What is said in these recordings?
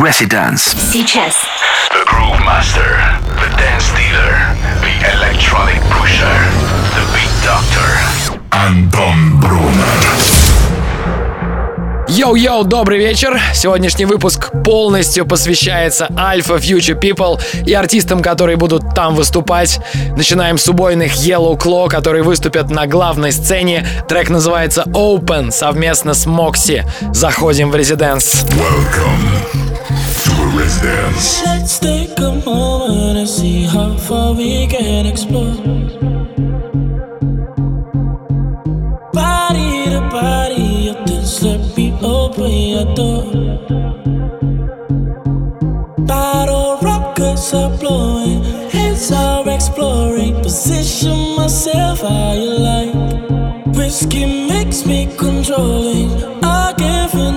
Residence. Сейчас. The Groove Master, the Dance Dealer, the Electronic Pusher, the Beat Doctor. Антон Брунер. Йоу-йоу, добрый вечер! Сегодняшний выпуск полностью посвящается Alpha Future People и артистам, которые будут там выступать. Начинаем с убойных Yellow Claw, которые выступят на главной сцене. Трек называется Open совместно с Мокси. Заходим в резиденс. Let's take a moment and see how far we can explore. Me open your door. Bottle rockets are blowing, heads are exploring. Position myself how you like. Whiskey makes me controlling. I give you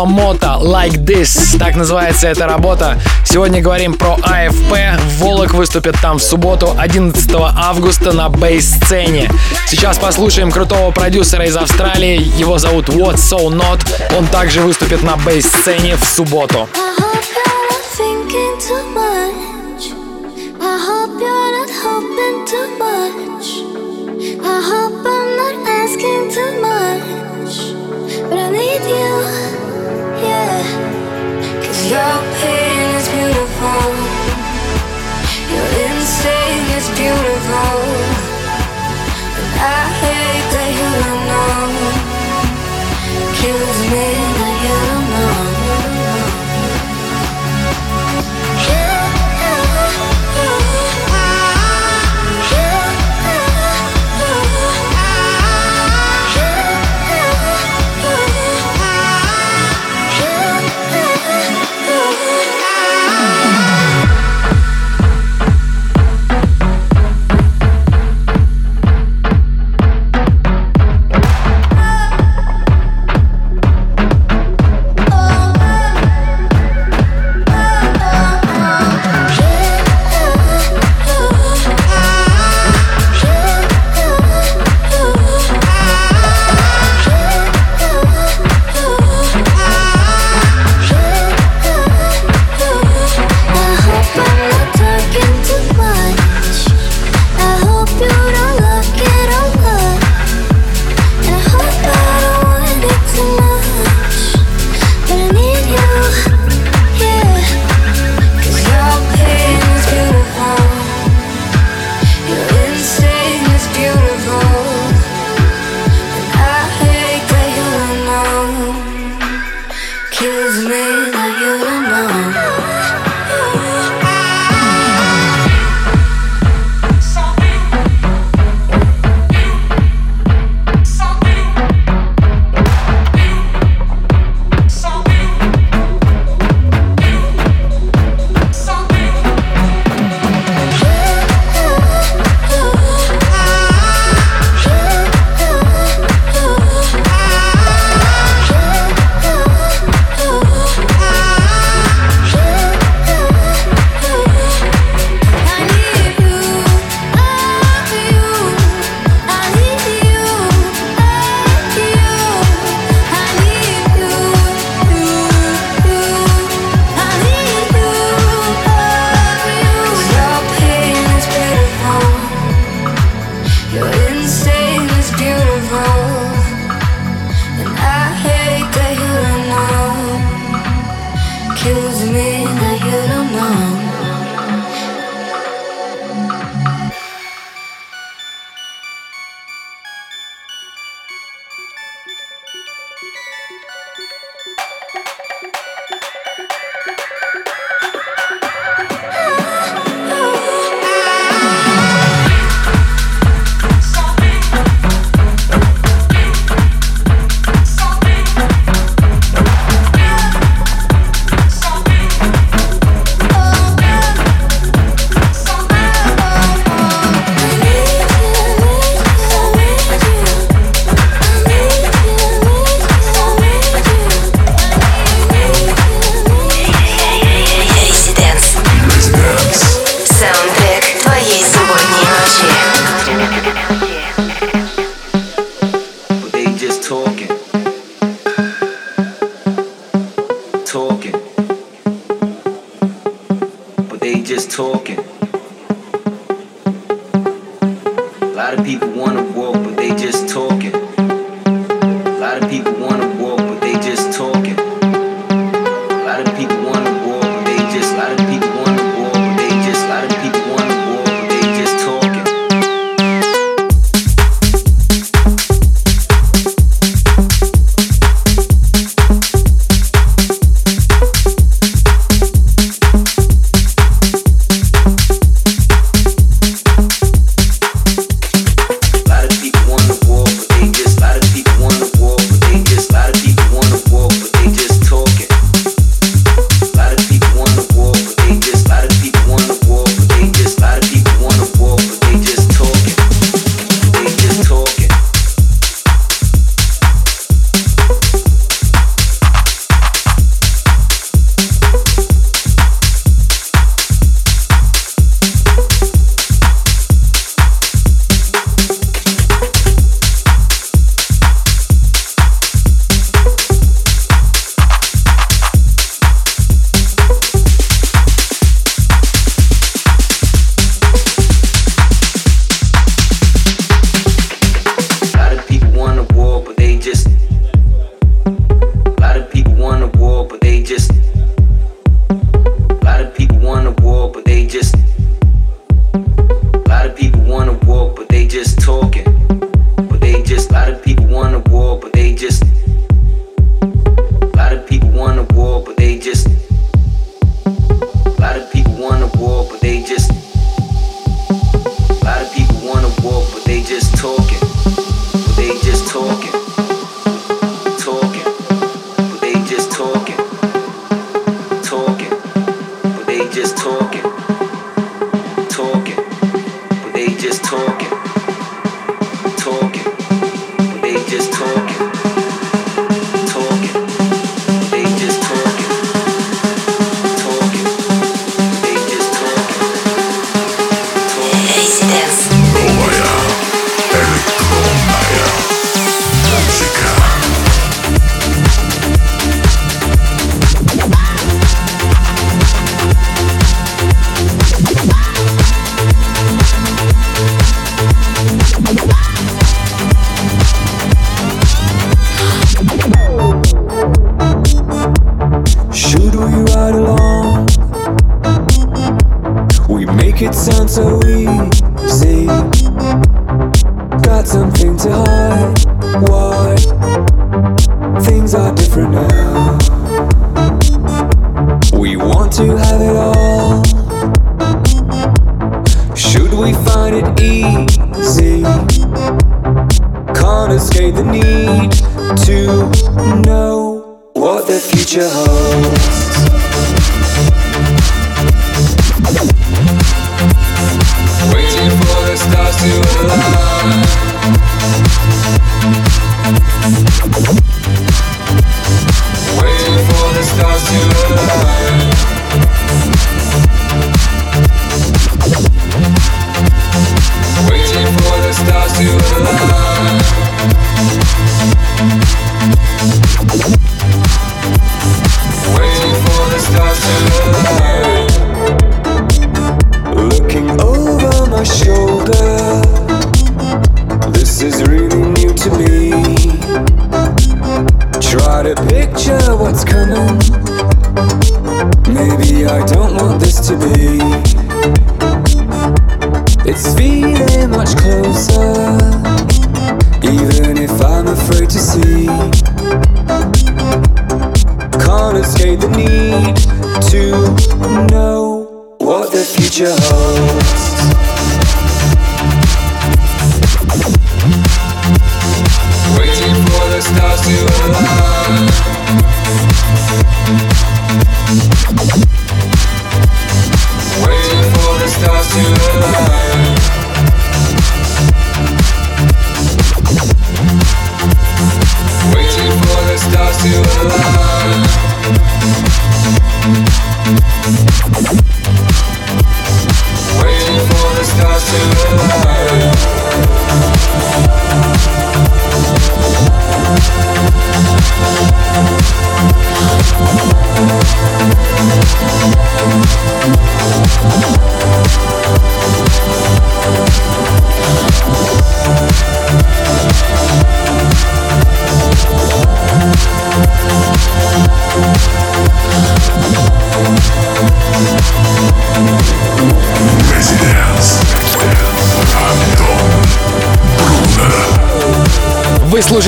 Густава Мота «Like This». Так называется эта работа. Сегодня говорим про АФП. Волок выступит там в субботу 11 августа на бейс-сцене. Сейчас послушаем крутого продюсера из Австралии. Его зовут What So Not. Он также выступит на бейс-сцене в субботу. I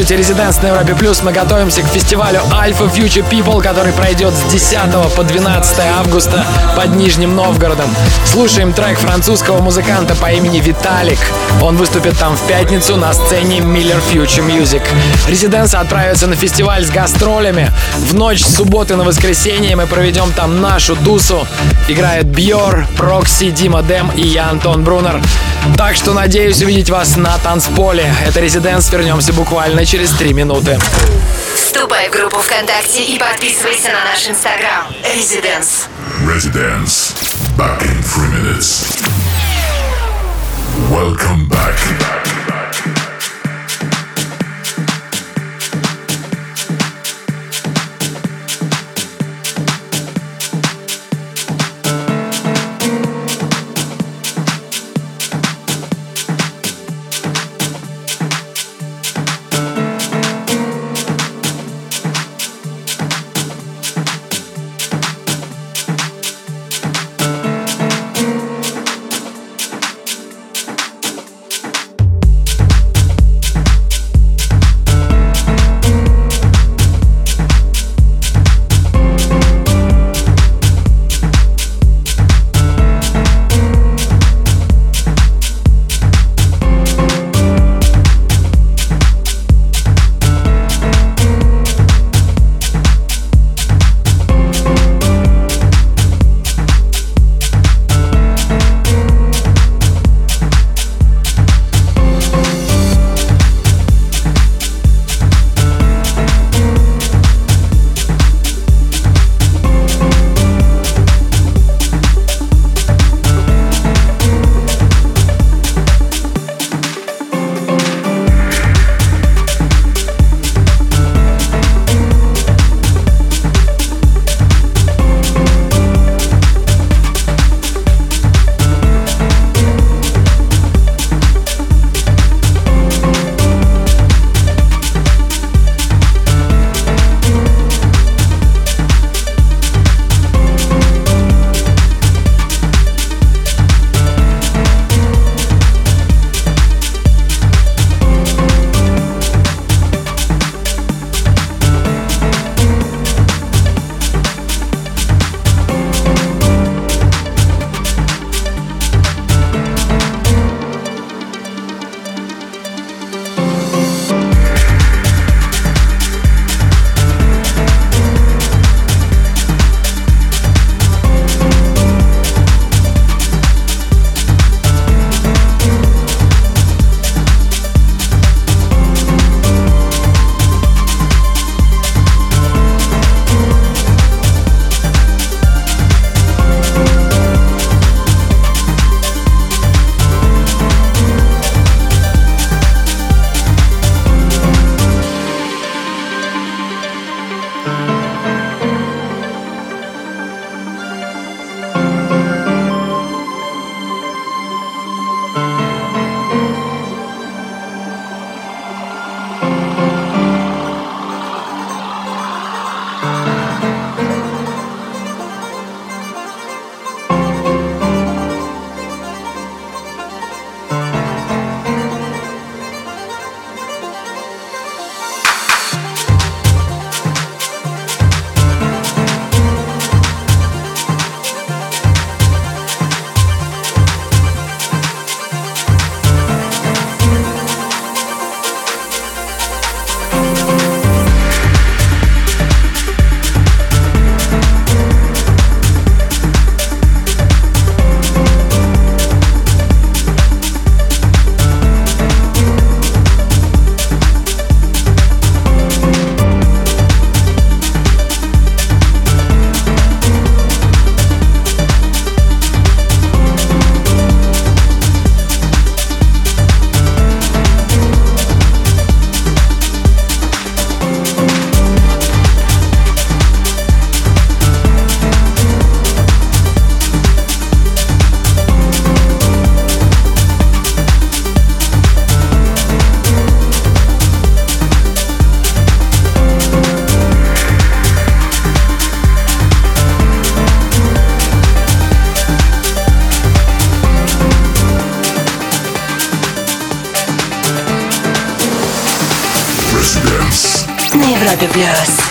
слушаете Резиденс на Европе Плюс. Мы готовимся к фестивалю Alpha Future People, который пройдет с 10 по 12 августа под Нижним Новгородом. Слушаем трек французского музыканта по имени Виталик. Он выступит там в пятницу на сцене Miller Future Music. Резиденс отправится на фестиваль с гастролями. В ночь с субботы на воскресенье мы проведем там нашу тусу. Играет Бьор, Прокси, Дима Дэм и я, Антон Брунер. Так что надеюсь увидеть вас на танцполе. Это Резиденс. Вернемся буквально через три минуты. Вступай в группу ВКонтакте и подписывайся на наш инстаграм. Резиденс. Residence. Back in three minutes. Welcome back. Radio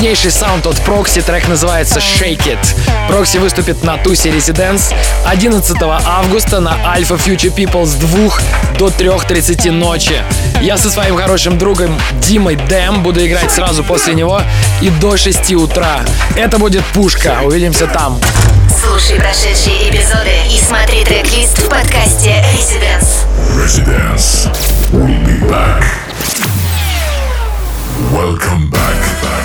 Мощнейший саунд от Прокси, трек называется Shake It. Прокси выступит на тусе Residence 11 августа на Alpha Future People с 2 до 3.30 ночи. Я со своим хорошим другом Димой Дэм буду играть сразу после него и до 6 утра. Это будет пушка. Увидимся там. Слушай прошедшие эпизоды и смотри трек-лист в подкасте Residence. Residence. We'll be back. Welcome back.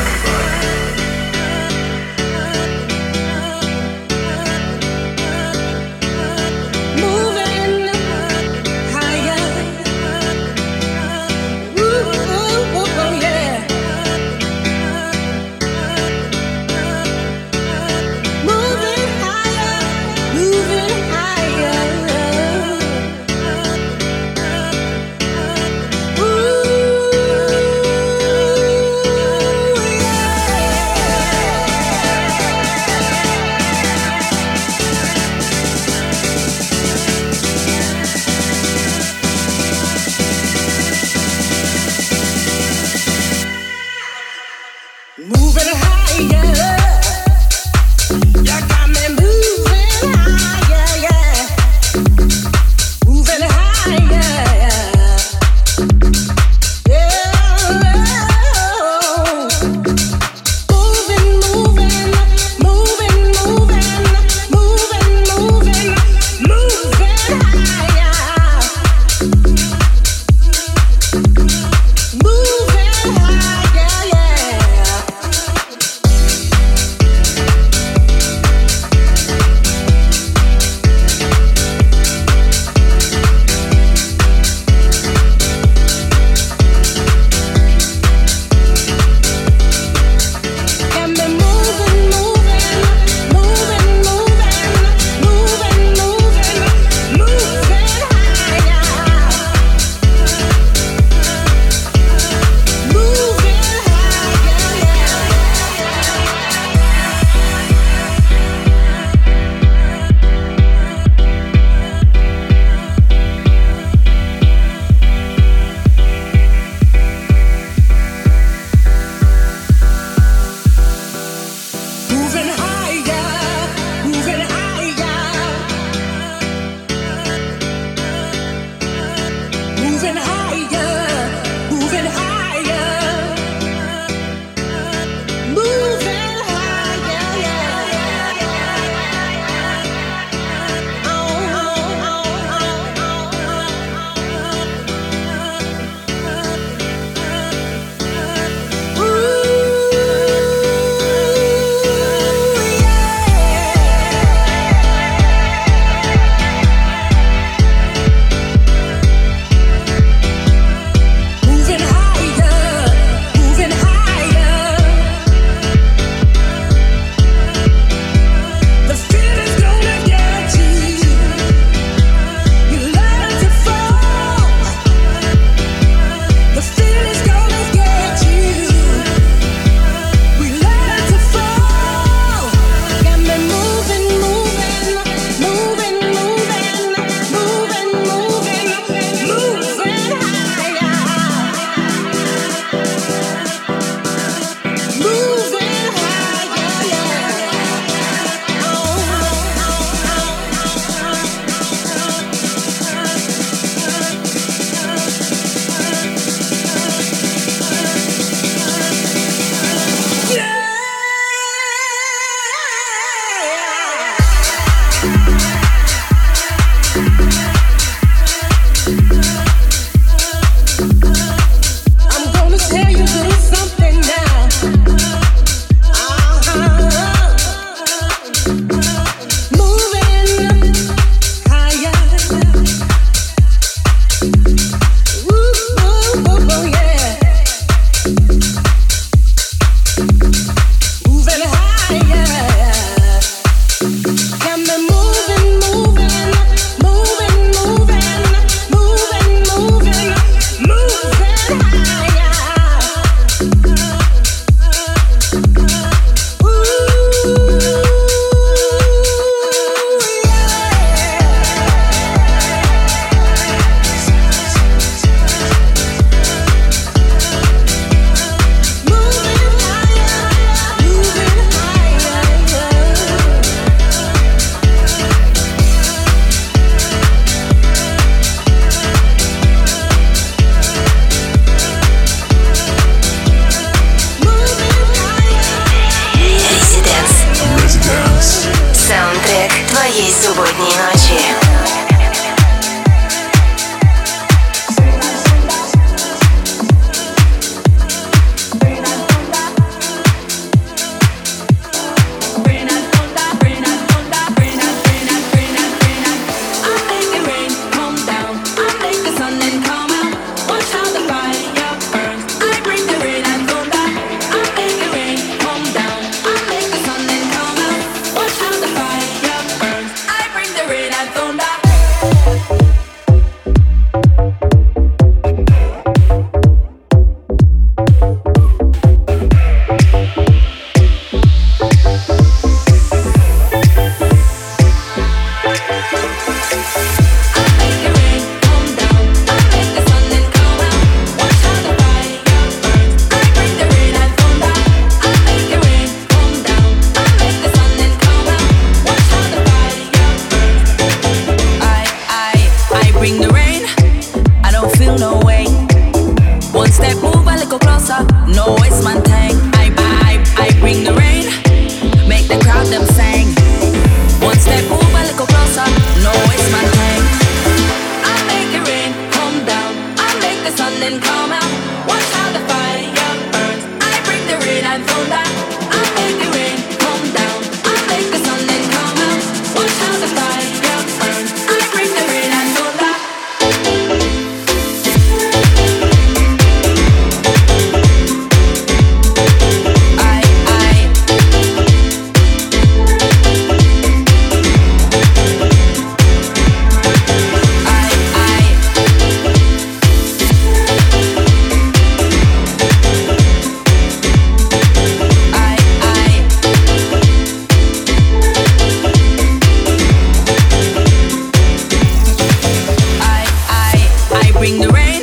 bring the rain.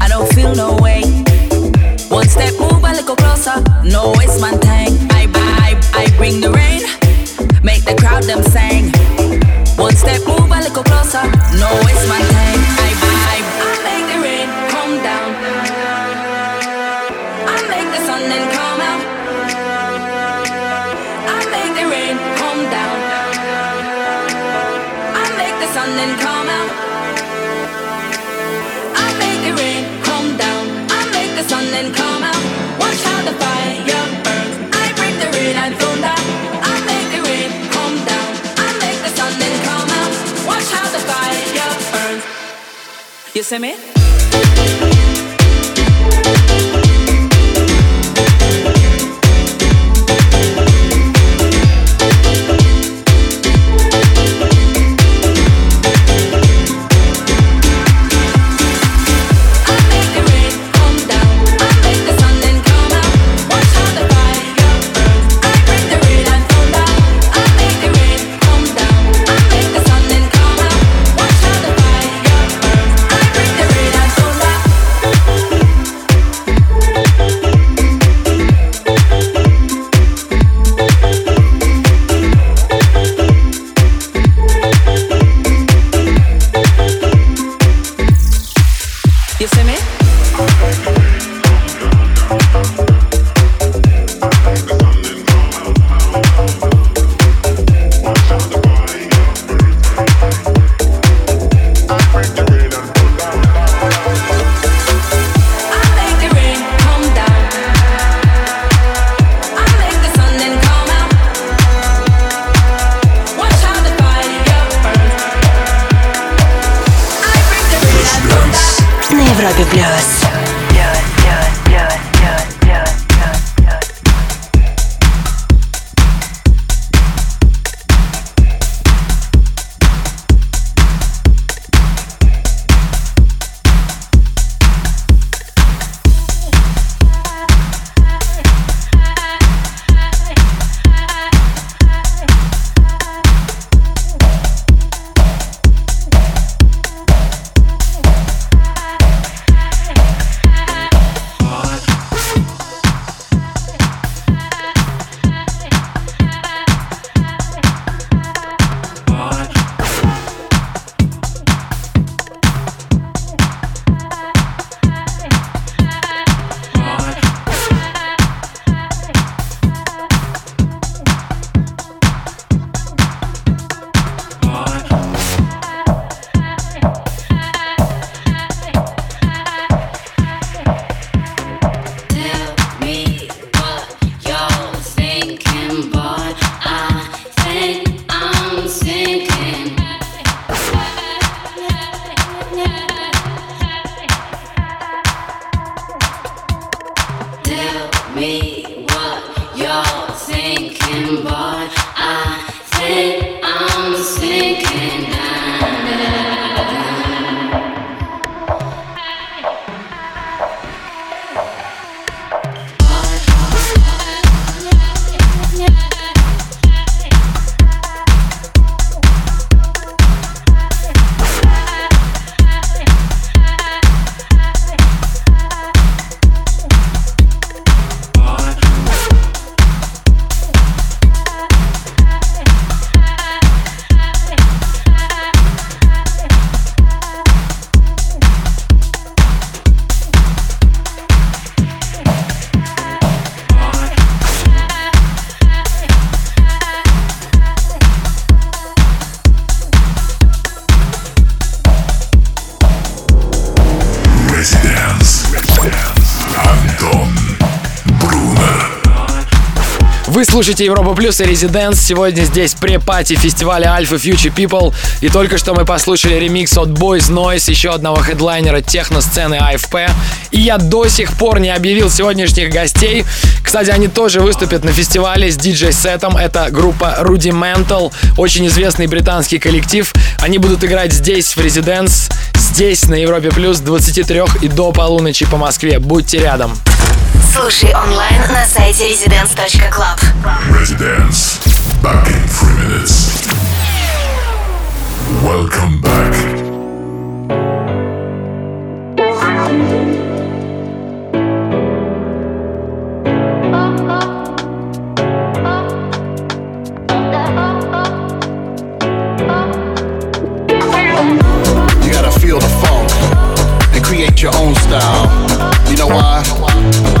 I don't feel no way. One step move a little closer. No waste my time. I vibe. I bring the rain. Make the crowd them sing. One step move a little closer. No Belléseme. You see me? Вы слушаете Европа Плюс и Резиденс. Сегодня здесь пре-пати фестиваля Alpha Future People. И только что мы послушали ремикс от Boys Noise, еще одного хедлайнера техно-сцены AFP. И я до сих пор не объявил сегодняшних гостей. Кстати, они тоже выступят на фестивале с диджей-сетом. Это группа Rudimental, очень известный британский коллектив. Они будут играть здесь, в Резиденс, здесь, на Европе Плюс, с 23 и до полуночи по Москве. Будьте рядом. Слушай онлайн на сайте residence.club. Residence. Back in three minutes. Welcome back. You gotta feel the funk and create your own style. You know why?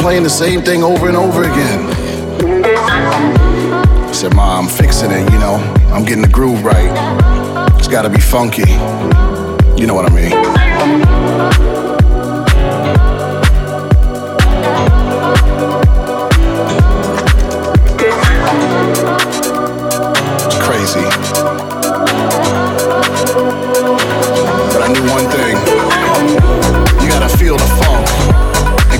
Playing the same thing over and over again? I said, Ma, I'm fixing it, you know. I'm getting the groove right. It's gotta be funky. You know what I mean.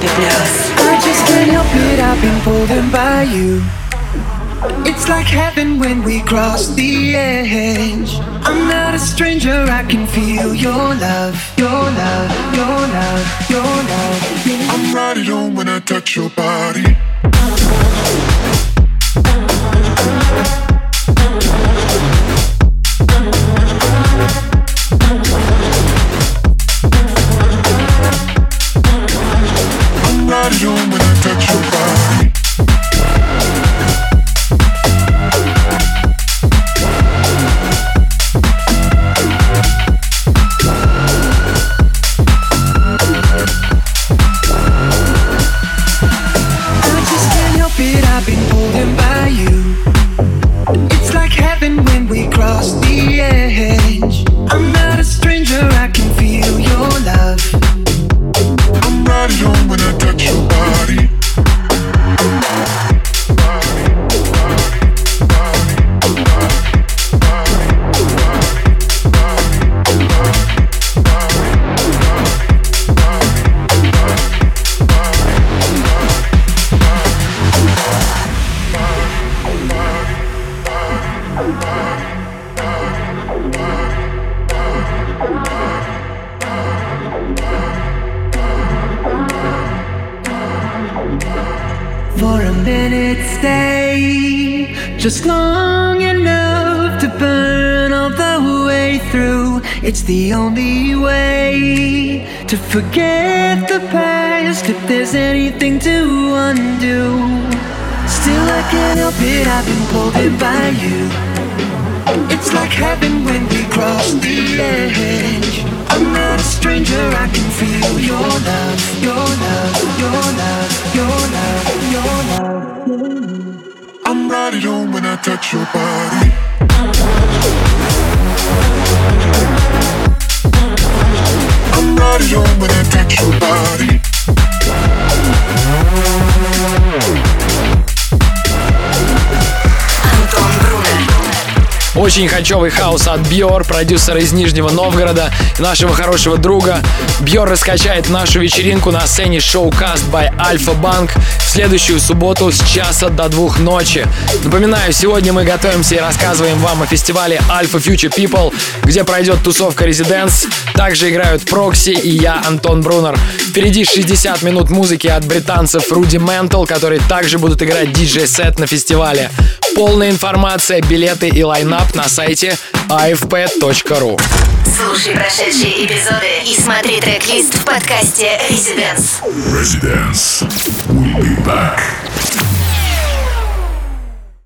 hypnosis. I just can't help it, I've been pulled in by you. It's like heaven when we cross the edge. I'm not a stranger, I can feel your love, your love, your love, your love. I'm right home when I touch your body. Just long enough to burn all the way through. It's the only way to forget the past if there's anything to undo. Still, I can't help it, I've been pulled in by you. It's like heaven when we cross the edge. I'm not a stranger, I can feel your love, your love, your love, your love, your love. I'm right on when I touch your body. I'm right on when I touch your body. Очень хочевый хаос от Бьор, продюсера из Нижнего Новгорода, нашего хорошего друга. Бьор раскачает нашу вечеринку на сцене шоу-каст by Alpha Bank в следующую субботу с часа до двух ночи. Напоминаю, сегодня мы готовимся и рассказываем вам о фестивале Alpha Future People, где пройдет тусовка Residents. Также играют Прокси и я, Антон Брунер. Впереди 60 минут музыки от британцев Rudimental, которые также будут играть диджей-сет на фестивале. Полная информация, билеты и лайнап на сайте afp.ru. Слушай прошедшие эпизоды и смотри трек-лист в подкасте Residence. Residence. We'll be back.